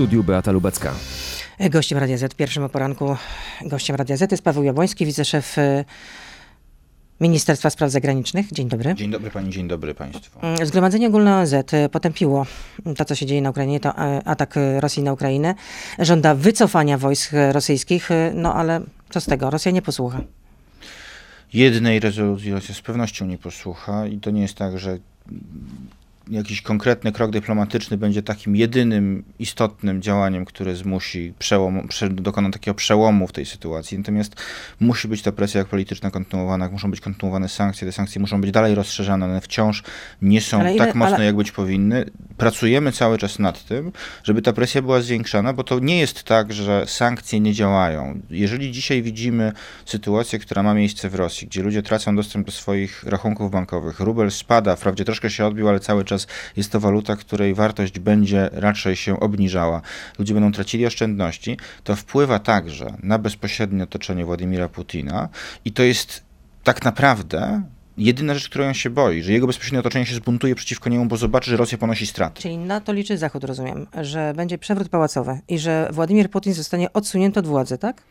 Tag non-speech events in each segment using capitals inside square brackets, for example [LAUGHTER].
studiu Beata Lubecka. Gościem Radia Z, pierwszym o poranku gościem Radia Z jest Paweł Jabłoński, wiceszef y, Ministerstwa Spraw Zagranicznych. Dzień dobry. Dzień dobry pani, dzień dobry państwu. Mm, Zgromadzenie Ogólne ONZ y, potępiło to, co się dzieje na Ukrainie, to e, atak y, Rosji na Ukrainę. Żąda wycofania wojsk y, rosyjskich, y, no ale co z tego? Rosja nie posłucha. Jednej rezolucji Rosja z pewnością nie posłucha i to nie jest tak, że jakiś konkretny krok dyplomatyczny będzie takim jedynym istotnym działaniem, które zmusi przełom, prze, dokona takiego przełomu w tej sytuacji. Natomiast musi być ta presja polityczna kontynuowana, muszą być kontynuowane sankcje, te sankcje muszą być dalej rozszerzane, one wciąż nie są Ale ile- tak mocne, ale- jak być powinny. Pracujemy cały czas nad tym, żeby ta presja była zwiększana, bo to nie jest tak, że sankcje nie działają. Jeżeli dzisiaj widzimy sytuację, która ma miejsce w Rosji, gdzie ludzie tracą dostęp do swoich rachunków bankowych, rubel spada, wprawdzie troszkę się odbił, ale cały czas jest to waluta, której wartość będzie raczej się obniżała, ludzie będą tracili oszczędności, to wpływa także na bezpośrednie otoczenie Władimira Putina i to jest tak naprawdę jedyna rzecz, której on się boi, że jego bezpośrednie otoczenie się zbuntuje przeciwko niemu, bo zobaczy, że Rosja ponosi straty. Czyli na to liczy Zachód, rozumiem, że będzie przewrót pałacowy i że Władimir Putin zostanie odsunięty od władzy, tak?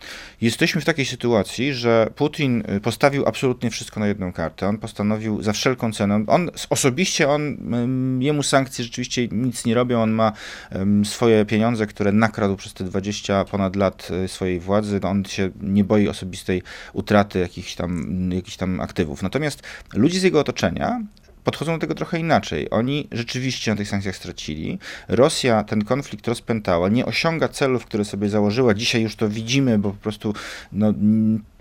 Jesteśmy w takiej sytuacji, że Putin y, postawił absolutnie wszystko na jedną kartę. On postanowił za wszelką cenę. On osobiście, on, jemu sankcje rzeczywiście nic nie robią. On ma swoje pieniądze, które nakradł przez te 20 ponad lat y, swojej władzy. No, On się nie boi osobistej utraty jakichś tam, jakichś tam aktywów. Natomiast ludzie z jego otoczenia podchodzą do tego trochę inaczej. Oni rzeczywiście na tych sankcjach stracili. Rosja ten konflikt rozpętała, nie osiąga celów, które sobie założyła. Dzisiaj już to widzimy, bo po prostu no,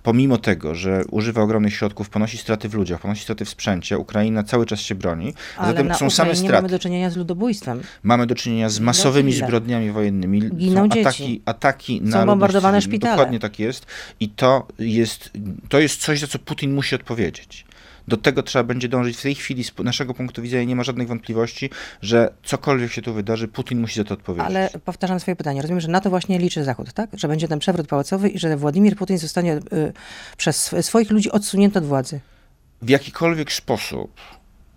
pomimo tego, że używa ogromnych środków, ponosi straty w ludziach, ponosi straty w sprzęcie, Ukraina cały czas się broni. Ale Zatem na są same Ukrainie straty. mamy do czynienia z ludobójstwem. Mamy do czynienia z masowymi zbrodniami wojennymi. Giną Są dzieci. ataki, ataki na Są ludność bombardowane cywilną. szpitale. Dokładnie tak jest. I to jest, to jest coś, za co Putin musi odpowiedzieć. Do tego trzeba będzie dążyć. W tej chwili z naszego punktu widzenia nie ma żadnych wątpliwości, że cokolwiek się tu wydarzy, Putin musi za to odpowiedzieć. Ale powtarzam swoje pytanie. Rozumiem, że na to właśnie liczy Zachód, tak? Że będzie ten przewrót pałacowy i że Władimir Putin zostanie y, przez sw- swoich ludzi odsunięty od władzy. w jakikolwiek sposób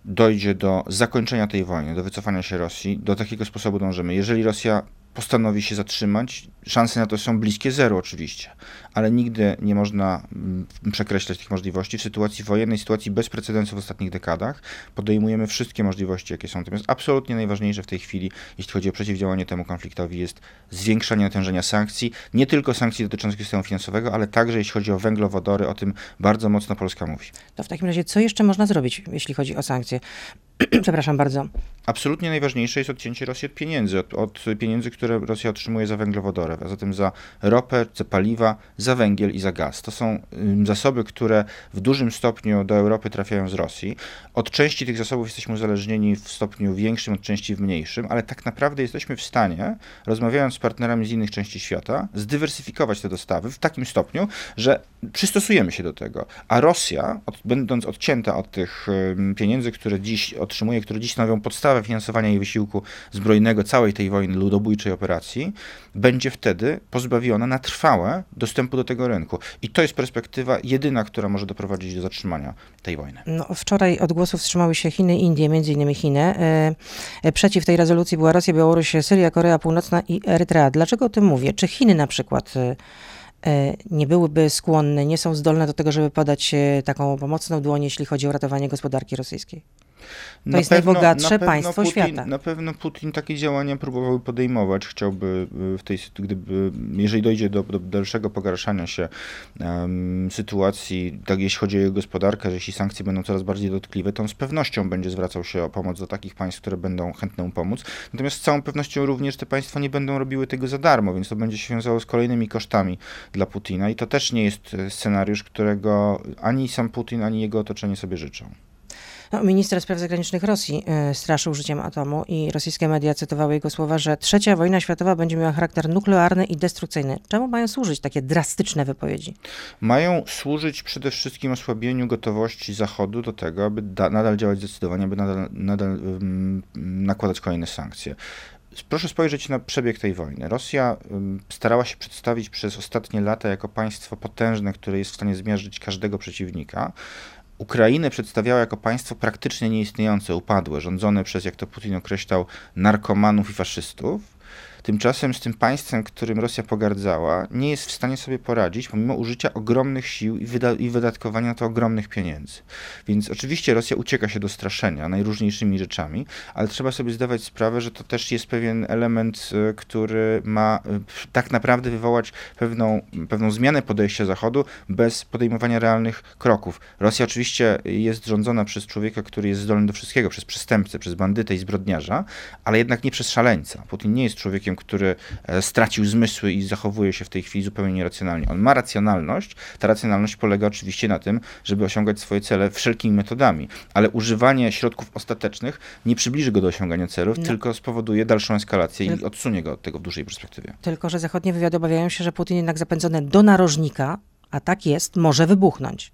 dojdzie do zakończenia tej wojny, do wycofania się Rosji, do takiego sposobu dążymy. Jeżeli Rosja postanowi się zatrzymać, szanse na to są bliskie zero oczywiście, ale nigdy nie można mm, przekreślać tych możliwości. W sytuacji wojennej, sytuacji bez precedensu w ostatnich dekadach podejmujemy wszystkie możliwości, jakie są. Natomiast absolutnie najważniejsze w tej chwili, jeśli chodzi o przeciwdziałanie temu konfliktowi, jest zwiększanie natężenia sankcji, nie tylko sankcji dotyczących systemu finansowego, ale także jeśli chodzi o węglowodory, o tym bardzo mocno Polska mówi. To w takim razie co jeszcze można zrobić, jeśli chodzi o sankcje? [CLEARS THROAT] Przepraszam bardzo. Absolutnie najważniejsze jest odcięcie Rosji od pieniędzy, od, od pieniędzy, które Rosja otrzymuje za węglowodory, a zatem za ropę, za paliwa, za węgiel i za gaz. To są zasoby, które w dużym stopniu do Europy trafiają z Rosji. Od części tych zasobów jesteśmy uzależnieni w stopniu większym, od części w mniejszym, ale tak naprawdę jesteśmy w stanie, rozmawiając z partnerami z innych części świata, zdywersyfikować te dostawy w takim stopniu, że przystosujemy się do tego. A Rosja, od, będąc odcięta od tych pieniędzy, które dziś otrzymuje, które dziś stanowią podstawę finansowania jej wysiłku zbrojnego, całej tej wojny, ludobójczej operacji, będzie wtedy pozbawiona na trwałe dostępu do tego rynku. I to jest perspektywa jedyna, która może doprowadzić do zatrzymania tej wojny. No, wczoraj od głosu wstrzymały się Chiny i Indie, między innymi Chiny. E, e, przeciw tej rezolucji była Rosja, Białoruś, Syria, Korea Północna i Erytrea. Dlaczego o tym mówię? Czy Chiny na przykład e, nie byłyby skłonne, nie są zdolne do tego, żeby podać taką pomocną dłoń, jeśli chodzi o ratowanie gospodarki rosyjskiej? To jest najbogatsze na pewno państwo Putin, świata. Na pewno Putin takie działania próbował podejmować. Chciałby y, w tej gdyby, jeżeli dojdzie do, do dalszego pogarszania się em, sytuacji, tak jeśli chodzi o jego gospodarkę, że jeśli sankcje będą coraz bardziej dotkliwe, to on z pewnością będzie zwracał się o pomoc do takich państw, które będą chętne mu pomóc. Natomiast z całą pewnością również te państwa nie będą robiły tego za darmo, więc to będzie się wiązało z kolejnymi kosztami dla Putina i to też nie jest e, scenariusz, którego ani sam Putin, ani jego otoczenie sobie życzą. No, minister spraw zagranicznych Rosji e, straszył życiem atomu i rosyjskie media cytowały jego słowa, że trzecia wojna światowa będzie miała charakter nuklearny i destrukcyjny. Czemu mają służyć takie drastyczne wypowiedzi? mają służyć przede wszystkim osłabieniu gotowości Zachodu do tego, aby da, nadal działać zdecydowanie, aby nadal, nadal um, nakładać kolejne sankcje. Proszę spojrzeć na przebieg tej wojny. Rosja um, starała się przedstawić przez ostatnie lata jako państwo potężne, które jest w stanie zmierzyć każdego przeciwnika. Ukrainę przedstawiała jako państwo praktycznie nieistniejące, upadłe, rządzone przez, jak to Putin określał, narkomanów i faszystów. Tymczasem z tym państwem, którym Rosja pogardzała, nie jest w stanie sobie poradzić, pomimo użycia ogromnych sił i, wyda i wydatkowania na to ogromnych pieniędzy. Więc oczywiście Rosja ucieka się do straszenia najróżniejszymi rzeczami, ale trzeba sobie zdawać sprawę, że to też jest pewien element, e, który ma e, tak naprawdę wywołać pewną, pewną zmianę podejścia Zachodu bez podejmowania realnych kroków. Rosja oczywiście jest rządzona przez człowieka, który jest zdolny do wszystkiego, przez przestępcę, przez bandytę i zbrodniarza, ale jednak nie przez szaleńca. Putin nie jest człowiekiem, który e, stracił zmysły i zachowuje się w tej chwili zupełnie nieracjonalnie. On ma racjonalność. Ta racjonalność polega oczywiście na tym, żeby osiągać swoje cele wszelkimi metodami, ale używanie środków ostatecznych nie przybliży go do osiągania celów, no. tylko spowoduje dalszą eskalację i odsunie go od tego w dłuższej perspektywie. Tylko, że zachodnie wywiady obawiają się, że Putin jednak zapędzony do narożnika, a tak jest, może wybuchnąć.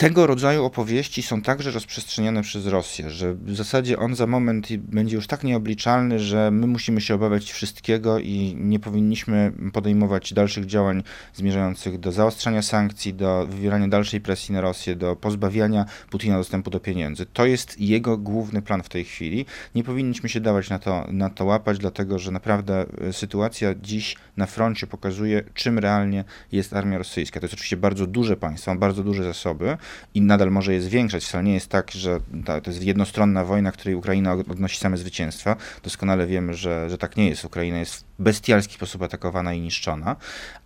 Tego rodzaju opowieści są także rozprzestrzeniane przez Rosję, że w zasadzie on za moment będzie już tak nieobliczalny, że my musimy się obawiać wszystkiego i nie powinniśmy podejmować dalszych działań zmierzających do zaostrzania sankcji, do wywierania dalszej presji na Rosję, do pozbawiania Putina dostępu do pieniędzy. To jest jego główny plan w tej chwili. Nie powinniśmy się dawać na to, na to łapać, dlatego że naprawdę e, sytuacja dziś na froncie pokazuje, czym realnie jest armia rosyjska. To jest oczywiście bardzo duże państwo, bardzo duże zasoby i nadal może je zwiększać. Wcale nie jest tak, że to jest jednostronna wojna, której Ukraina odnosi same zwycięstwa. Doskonale wiemy, że, że tak nie jest. Ukraina jest w bestialski sposób atakowana i niszczona,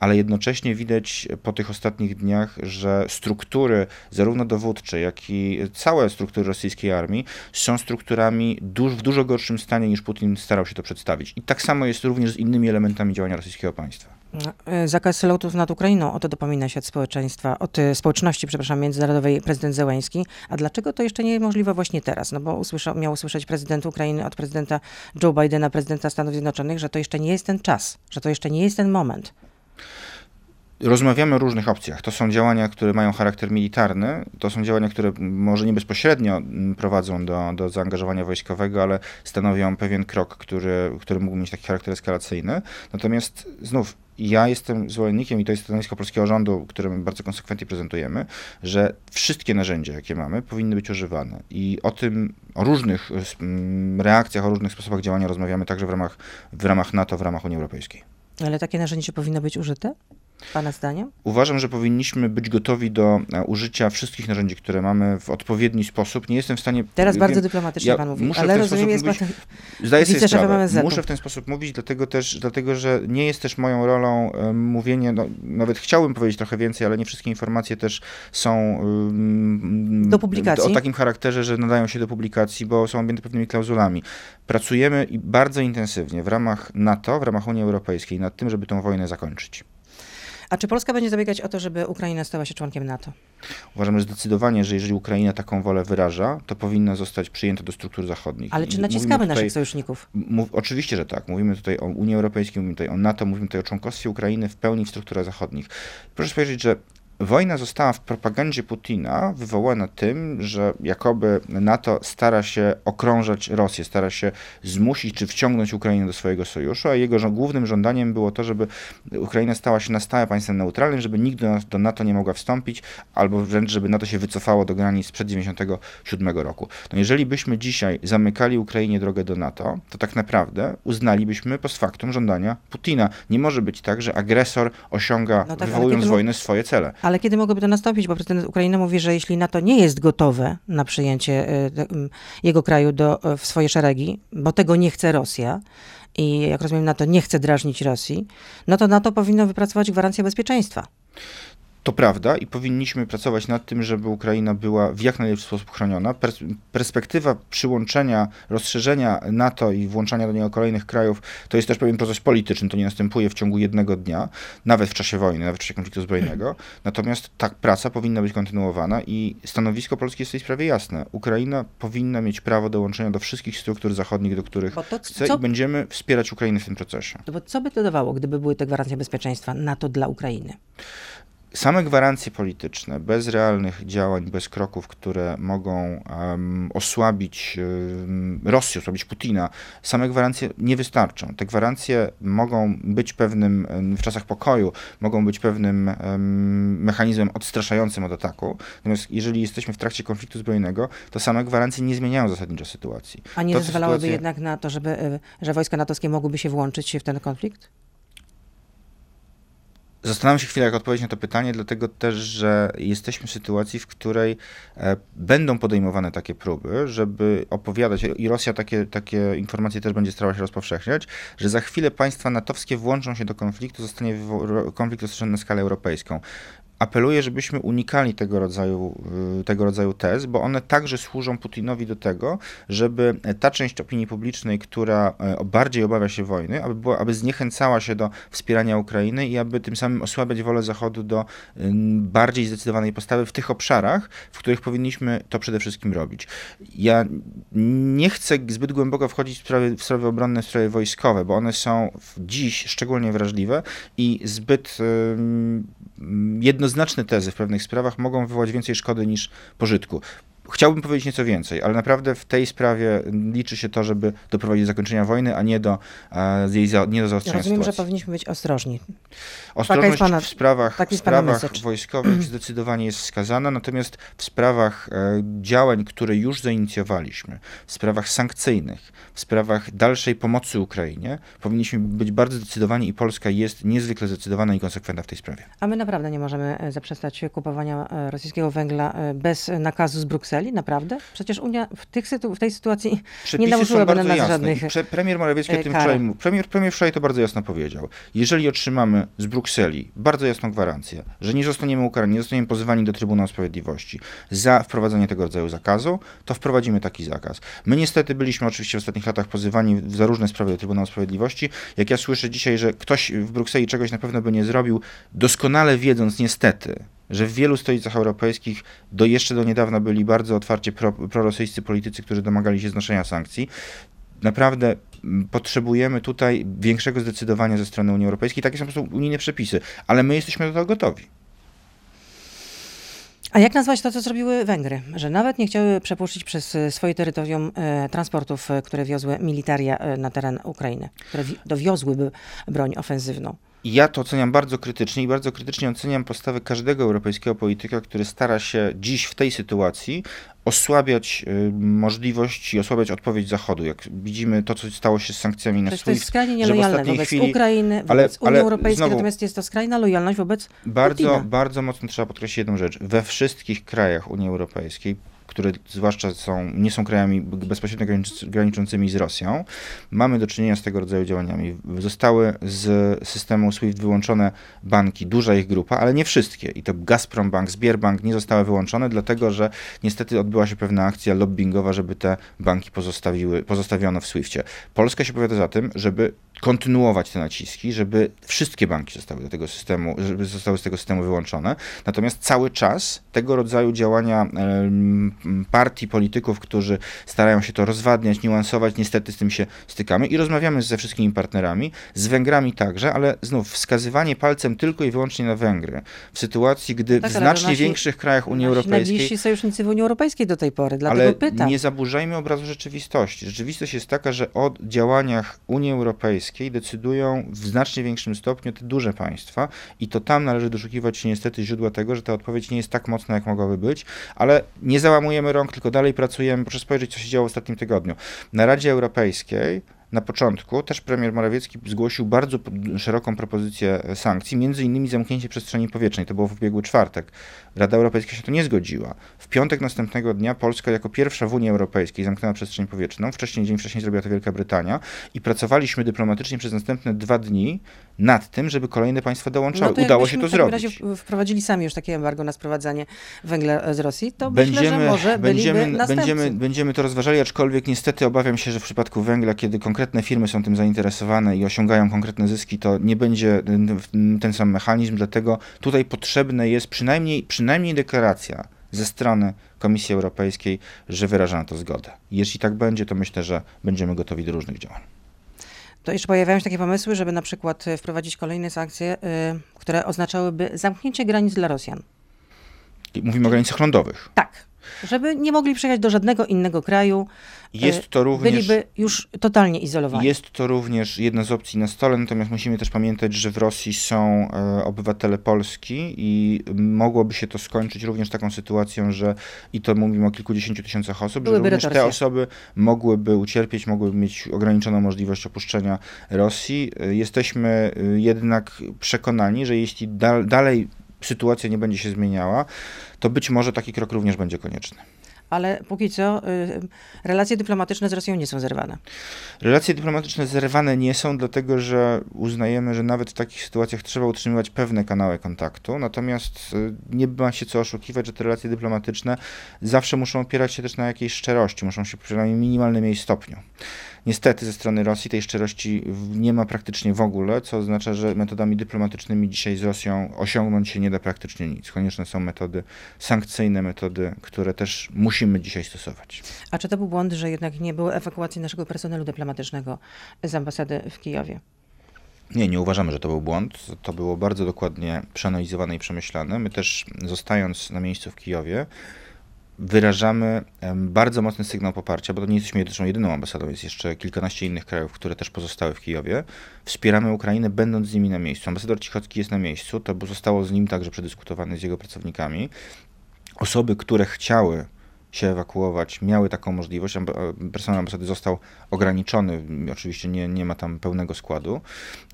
ale jednocześnie widać po tych ostatnich dniach, że struktury zarówno dowódcze, jak i całe struktury rosyjskiej armii są strukturami duż, w dużo gorszym stanie niż Putin starał się to przedstawić. I tak samo jest również z innymi elementami działania rosyjskiego państwa. E, zakaz lotów nad Ukrainą, o to dopomina się od społeczeństwa, od e, społeczności, przepraszam, międzynarodowej prezydent Zełęński. A dlaczego to jeszcze nie możliwe właśnie teraz? No bo usłysza, miał usłyszeć prezydent Ukrainy od prezydenta Joe Bidena, prezydenta Stanów Zjednoczonych, że to jeszcze nie jest ten czas, że to jeszcze nie jest ten moment. Rozmawiamy o różnych opcjach. To są działania, które mają charakter militarny, to są działania, które może nie bezpośrednio prowadzą do, do zaangażowania wojskowego, ale stanowią pewien krok, który, który mógł mieć taki charakter eskalacyjny. Natomiast znów ja jestem zwolennikiem, i to jest stanowisko polskiego rządu, które my bardzo konsekwentnie prezentujemy, że wszystkie narzędzia, jakie mamy, powinny być używane. I o tym, o różnych reakcjach, o różnych sposobach działania rozmawiamy także w ramach, w ramach NATO, w ramach Unii Europejskiej. Ale takie narzędzie powinno być użyte? Pana zdaniem? Uważam, że powinniśmy być gotowi do e, użycia wszystkich narzędzi, które mamy w odpowiedni sposób. Nie jestem w stanie. Teraz bardzo dyplomatycznie ja pan mówi, ale rozumiem, jest mówić, pan. Zdaję sobie sprawę. Muszę w ten sposób mówić, dlatego też, dlatego że nie jest też moją rolą mówienie, no, nawet chciałbym powiedzieć trochę więcej, ale nie wszystkie informacje też są um, do publikacji. o takim charakterze, że nadają się do publikacji, bo są objęte pewnymi klauzulami. Pracujemy bardzo intensywnie w ramach NATO, w ramach Unii Europejskiej nad tym, żeby tę wojnę zakończyć. A czy Polska będzie zabiegać o to, żeby Ukraina stała się członkiem NATO? Uważam, że zdecydowanie, że jeżeli Ukraina taką wolę wyraża, to powinna zostać przyjęta do struktur zachodnich. Ale czy naciskamy tutaj, naszych sojuszników? Mów, oczywiście, że tak. Mówimy tutaj o Unii Europejskiej, mówimy tutaj o NATO, mówimy tutaj o członkostwie Ukrainy w pełni w strukturach zachodnich. Proszę spojrzeć, że Wojna została w propagandzie Putina wywołana tym, że jakoby NATO stara się okrążać Rosję, stara się zmusić czy wciągnąć Ukrainę do swojego sojuszu, a jego głównym żądaniem było to, żeby Ukraina stała się na stałe państwem neutralnym, żeby nikt do NATO nie mogła wstąpić, albo wręcz, żeby NATO się wycofało do granic sprzed 1997 roku. No jeżeli byśmy dzisiaj zamykali Ukrainie drogę do NATO, to tak naprawdę uznalibyśmy post factum żądania Putina. Nie może być tak, że agresor osiąga, no tak, wywołując wojnę, swoje cele. Ale kiedy mogłoby to nastąpić? Bo prezydent Ukrainy mówi, że jeśli NATO nie jest gotowe na przyjęcie e, jego kraju do, e, w swoje szeregi, bo tego nie chce Rosja, i jak rozumiem, NATO nie chce drażnić Rosji, no to NATO powinno wypracować gwarancję bezpieczeństwa. To prawda i powinniśmy pracować nad tym, żeby Ukraina była w jak najlepszy sposób chroniona. Perspektywa przyłączenia, rozszerzenia NATO i włączania do niego kolejnych krajów to jest też pewien proces polityczny. To nie następuje w ciągu jednego dnia, nawet w czasie wojny, nawet w czasie konfliktu zbrojnego. Natomiast ta praca powinna być kontynuowana i stanowisko Polski jest w tej sprawie jasne. Ukraina powinna mieć prawo dołączenia do wszystkich struktur zachodnich, do których to, chce co, i będziemy wspierać Ukrainę w tym procesie. To bo co by to dawało, gdyby były te gwarancje bezpieczeństwa NATO dla Ukrainy? Same gwarancje polityczne, bez realnych działań, bez kroków, które mogą um, osłabić um, Rosję, osłabić Putina, same gwarancje nie wystarczą. Te gwarancje mogą być pewnym, w czasach pokoju, mogą być pewnym um, mechanizmem odstraszającym od ataku. Natomiast jeżeli jesteśmy w trakcie konfliktu zbrojnego, to same gwarancje nie zmieniają zasadniczo sytuacji. A nie to, zezwalałyby sytuacja... jednak na to, żeby, y, że wojska natowskie mogłyby się włączyć w ten konflikt? Zastanawiam się chwilę, jak odpowiedzieć na to pytanie, dlatego też, że jesteśmy w sytuacji, w której e, będą podejmowane takie próby, żeby opowiadać, i Rosja takie, takie informacje też będzie starała się rozpowszechniać, że za chwilę państwa natowskie włączą się do konfliktu, zostanie konflikt rozszerzony na skalę europejską apeluję, żebyśmy unikali tego rodzaju, y, tego rodzaju tez, bo one także służą Putinowi do tego, żeby ta część opinii publicznej, która e, bardziej obawia się wojny, aby, była, aby zniechęcała się do wspierania Ukrainy i aby tym samym osłabiać wolę Zachodu do bardziej zdecydowanej postawy w tych obszarach, w których powinniśmy to przede wszystkim robić. Ja nie chcę zbyt głęboko wchodzić w sprawy, w sprawy obronne, w sprawy wojskowe, bo one są dziś szczególnie wrażliwe i zbyt jednoznaczne tezy w pewnych sprawach mogą wywołać więcej szkody niż pożytku. Chciałbym powiedzieć nieco więcej, ale naprawdę w tej sprawie liczy się to, żeby doprowadzić do zakończenia wojny, a nie do, jej za, nie do zaostrzenia Rozumiem, sytuacji. że powinniśmy być ostrożni. Ostrożność pana, w sprawach, w sprawach wojskowych [CLEARS THROAT] zdecydowanie jest wskazana, natomiast w sprawach e, działań, które już zainicjowaliśmy, w sprawach sankcyjnych, w sprawach dalszej pomocy Ukrainie, powinniśmy być bardzo zdecydowani i Polska jest niezwykle zdecydowana i konsekwentna w tej sprawie. A my naprawdę nie możemy e, zaprzestać kupowania e, rosyjskiego węgla bez nakazu z Brukseli Brukseli, naprawdę? Przecież Unia w, tych sytu w tej sytuacji Przepisy nie nałożyłaby na nas jasne. żadnych Prze Premier Morawiecki o tym wczoraj, premier, premier wczoraj to bardzo jasno powiedział. Jeżeli otrzymamy z Brukseli bardzo jasną gwarancję, że nie zostaniemy ukarani, nie zostaniemy pozwani do Trybunału Sprawiedliwości za wprowadzenie tego rodzaju zakazu, to wprowadzimy taki zakaz. My niestety byliśmy oczywiście w ostatnich latach pozywani za różne sprawy do Trybunału Sprawiedliwości. Jak ja słyszę dzisiaj, że ktoś w Brukseli czegoś na pewno by nie zrobił, doskonale wiedząc niestety, że w wielu stolicach europejskich do jeszcze do niedawna byli bardzo otwarcie pro, prorosyjscy politycy, którzy domagali się znoszenia sankcji. Naprawdę mm, potrzebujemy tutaj większego zdecydowania ze strony Unii Europejskiej. Takie są po prostu unijne przepisy, ale my jesteśmy do tego gotowi. A jak nazwać to, co zrobiły Węgry? Że nawet nie chciały przepuścić przez e, swoje terytorium e, transportów, e, które wiozły militaria na teren Ukrainy, które dowiozłyby broń ofensywną. I ja to oceniam bardzo krytycznie i bardzo krytycznie oceniam postawę każdego europejskiego polityka, który stara się dziś w tej sytuacji osłabiać y, możliwość i osłabiać odpowiedź Zachodu. Jak widzimy to, co stało się z sankcjami na SWIFT. To jest skrajnie nielojalne wobec chwili, Ukrainy, wobec ale, Unii ale Europejskiej, znowu, natomiast jest to skrajna lojalność wobec Bardzo, Putina. bardzo mocno trzeba podkreślić jedną rzecz. We wszystkich krajach Unii Europejskiej które zwłaszcza są, nie są krajami bezpośrednio graniczącymi z Rosją, mamy do czynienia z tego rodzaju działaniami. Zostały z systemu SWIFT wyłączone banki, duża ich grupa, ale nie wszystkie. I to Gazprom Bank, Sberbank nie zostały wyłączone, dlatego że niestety odbyła się pewna akcja lobbyingowa, żeby te banki pozostawiły, pozostawiono w SWIFTie. Polska się opowiada za tym, żeby kontynuować te naciski, żeby wszystkie banki zostały do tego systemu, żeby zostały z tego systemu wyłączone. Natomiast cały czas tego rodzaju działania partii, polityków, którzy starają się to rozwadniać, niuansować, niestety z tym się stykamy i rozmawiamy ze wszystkimi partnerami, z Węgrami także, ale znów wskazywanie palcem tylko i wyłącznie na Węgry w sytuacji, gdy tak, w znacznie nasi, większych krajach Unii Europejskiej... Najbliżsi sojusznicy w Unii Europejskiej do tej pory, dlatego ale pytam. nie zaburzajmy obrazu rzeczywistości. Rzeczywistość jest taka, że o działaniach Unii Europejskiej decydują w znacznie większym stopniu te duże państwa i to tam należy doszukiwać się niestety źródła tego, że ta odpowiedź nie jest tak mocna, jak mogłaby być, ale nie załamujemy załamujemy rąk, tylko dalej pracujemy. Proszę spojrzeć, co się działo w ostatnim tygodniu. Na Radzie Europejskiej na początku też premier Morawiecki zgłosił bardzo szeroką propozycję sankcji, między innymi zamknięcie przestrzeni powietrznej. To było w ubiegły czwartek. Rada Europejska się to nie zgodziła. W piątek następnego dnia Polska jako pierwsza w Unii Europejskiej zamknęła przestrzeń powietrzną. Wcześniej, dzień wcześniej zrobiła to Wielka Brytania i pracowaliśmy dyplomatycznie przez następne dwa dni nad tym, żeby kolejne państwa dołączały. No Udało się to zrobić. Razie wprowadzili sami już takie embargo na sprowadzanie węgla z Rosji, to będziemy, myślę, że może będziemy, będziemy, będziemy to rozważali, aczkolwiek niestety obawiam się, że w przypadku węgla, kiedy konkretne firmy są tym zainteresowane i osiągają konkretne zyski, to nie będzie ten sam mechanizm, dlatego tutaj potrzebne jest przynajmniej, przynajmniej deklaracja ze strony Komisji Europejskiej, że wyraża na to zgodę. Jeśli tak będzie, to myślę, że będziemy gotowi do różnych działań. To jeszcze pojawiają się takie pomysły, żeby na przykład e, wprowadzić kolejne sankcje, y, które oznaczałyby zamknięcie granic dla Rosjan. Mówimy o granicach lądowych. Tak. Żeby nie mogli przyjechać do żadnego innego kraju. Jest to również. Byliby już totalnie izolowani. Jest to również jedna z opcji na stole, natomiast musimy też pamiętać, że w Rosji są e, obywatele Polski i mogłoby się to skończyć również taką sytuacją, że i to mówimy o kilkudziesięciu tysiącach osób, Byłyby że również te osoby mogłyby ucierpieć, mogłyby mieć ograniczoną możliwość opuszczenia Rosji. E, Jesteśmy e, jednak przekonani, że jeśli dal, dalej sytuacja nie będzie się zmieniała, to być może taki krok również będzie konieczny. Ale póki co y, relacje dyplomatyczne z Rosją nie są zerwane. Relacje dyplomatyczne zerwane nie są, dlatego że uznajemy, że nawet w takich sytuacjach trzeba utrzymywać pewne kanały kontaktu, natomiast y, nie ma się co oszukiwać, że te relacje dyplomatyczne zawsze muszą opierać się też na jakiejś szczerości, muszą się przynajmniej w minimalnym jej stopniu. Niestety ze strony Rosji tej szczerości nie ma praktycznie w ogóle, co oznacza, że metodami dyplomatycznymi dzisiaj z Rosją osiągnąć się nie da praktycznie nic. Konieczne są metody sankcyjne, metody, które też musimy dzisiaj stosować. A czy to był błąd, że jednak nie było ewakuacji naszego personelu dyplomatycznego z ambasady w Kijowie? Nie, nie uważamy, że to był błąd. To było bardzo dokładnie przeanalizowane i przemyślane. My też, zostając na miejscu w Kijowie, wyrażamy bardzo mocny sygnał poparcia, bo to nie jesteśmy zresztą jedyną ambasadą, jest jeszcze kilkanaście innych krajów, które też pozostały w Kijowie. Wspieramy Ukrainę, będąc z nimi na miejscu. Ambasador Cichocki jest na miejscu, to zostało z nim także przedyskutowane z jego pracownikami. Osoby, które chciały się ewakuować, miały taką możliwość. Personel ambasady został ograniczony, oczywiście nie, nie ma tam pełnego składu.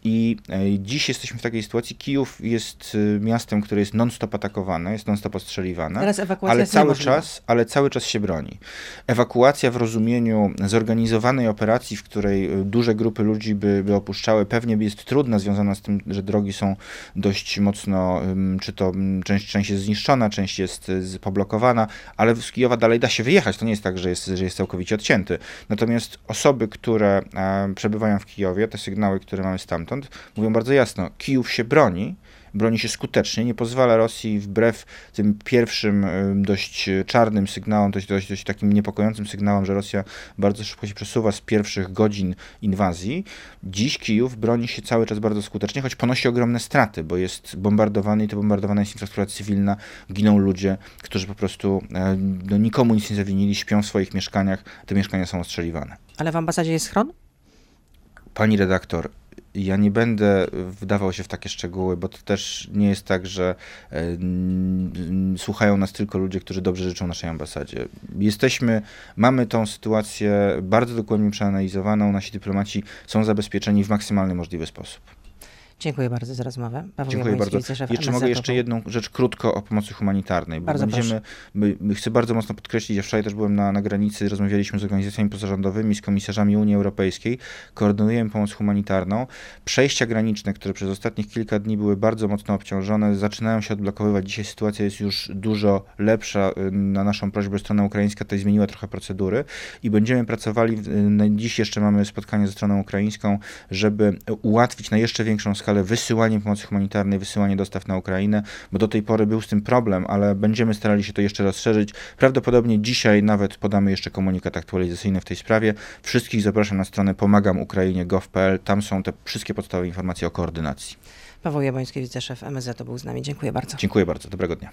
I e, dziś jesteśmy w takiej sytuacji. Kijów jest e, miastem, które jest non-stop atakowane, jest non-stop ostrzeliwane. Teraz ewakuacja Ale cały, czas, ale cały czas się broni. Ewakuacja w rozumieniu zorganizowanej operacji, w której e, duże grupy ludzi by, by opuszczały, pewnie jest trudna, związana z tym, że drogi są dość mocno, czy to część, część jest zniszczona, część jest y, poblokowana, ale z Kijowa dalej da się wyjechać. To nie jest tak, że jest, że jest całkowicie odcięty. Natomiast osoby, które e, przebywają w Kijowie, te sygnały, które mamy stamtąd, mówią bardzo jasno, Kijów się broni, broni się skutecznie, nie pozwala Rosji wbrew tym pierwszym y, dość czarnym sygnałom, dość, dość, dość takim niepokojącym sygnałom, że Rosja bardzo szybko się przesuwa z pierwszych godzin inwazji. Dziś Kijów broni się cały czas bardzo skutecznie, choć ponosi ogromne straty, bo jest bombardowany i to bombardowana jest infrastruktura cywilna, giną ludzie, którzy po prostu e, no, nikomu nic nie zawinili, śpią w swoich mieszkaniach, te mieszkania są ostrzeliwane. Ale w ambasadzie jest schron? Pani redaktor, ja nie będę wdawał się w takie szczegóły, bo to też nie jest tak, że e, słuchają nas tylko ludzie, którzy dobrze życzą naszej ambasadzie. Jesteśmy, mamy tą sytuację bardzo dokładnie przeanalizowaną. Nasi dyplomaci są zabezpieczeni w maksymalny możliwy sposób. Dziękuję bardzo za rozmowę. Paweł Dziękuję bardzo. Jeszcze mogę jeszcze jedną rzecz krótko o pomocy humanitarnej. Bo Bardzo będziemy, my, my chcę bardzo mocno podkreślić, ja wczoraj też byłem na, na granicy, rozmawialiśmy z organizacjami pozarządowymi, z komisarzami Unii Europejskiej, koordynujemy pomoc humanitarną. Przejścia graniczne, które przez ostatnich kilka dni były bardzo mocno obciążone, zaczynają się odblokowywać. Dzisiaj sytuacja jest już dużo lepsza. Y, Na naszą prośbę strona ukraińska tutaj zmieniła trochę procedury i będziemy pracowali, y, dziś jeszcze mamy spotkanie ze stroną ukraińską, żeby ułatwić na jeszcze większą skalę wysyłanie pomocy humanitarnej, wysyłanie dostaw na Ukrainę, bo do tej pory był z tym problem, ale będziemy starali się to jeszcze rozszerzyć. Prawdopodobnie dzisiaj nawet podamy jeszcze komunikat aktualizacyjny w tej sprawie. Wszystkich zapraszam na stronę pomagamukrainie.gov.pl. Tam są te wszystkie podstawowe informacje o koordynacji. Paweł Jabłoński, wiceszef MSZ był z nami. Dziękuję bardzo. Dziękuję bardzo. Dobrego dnia.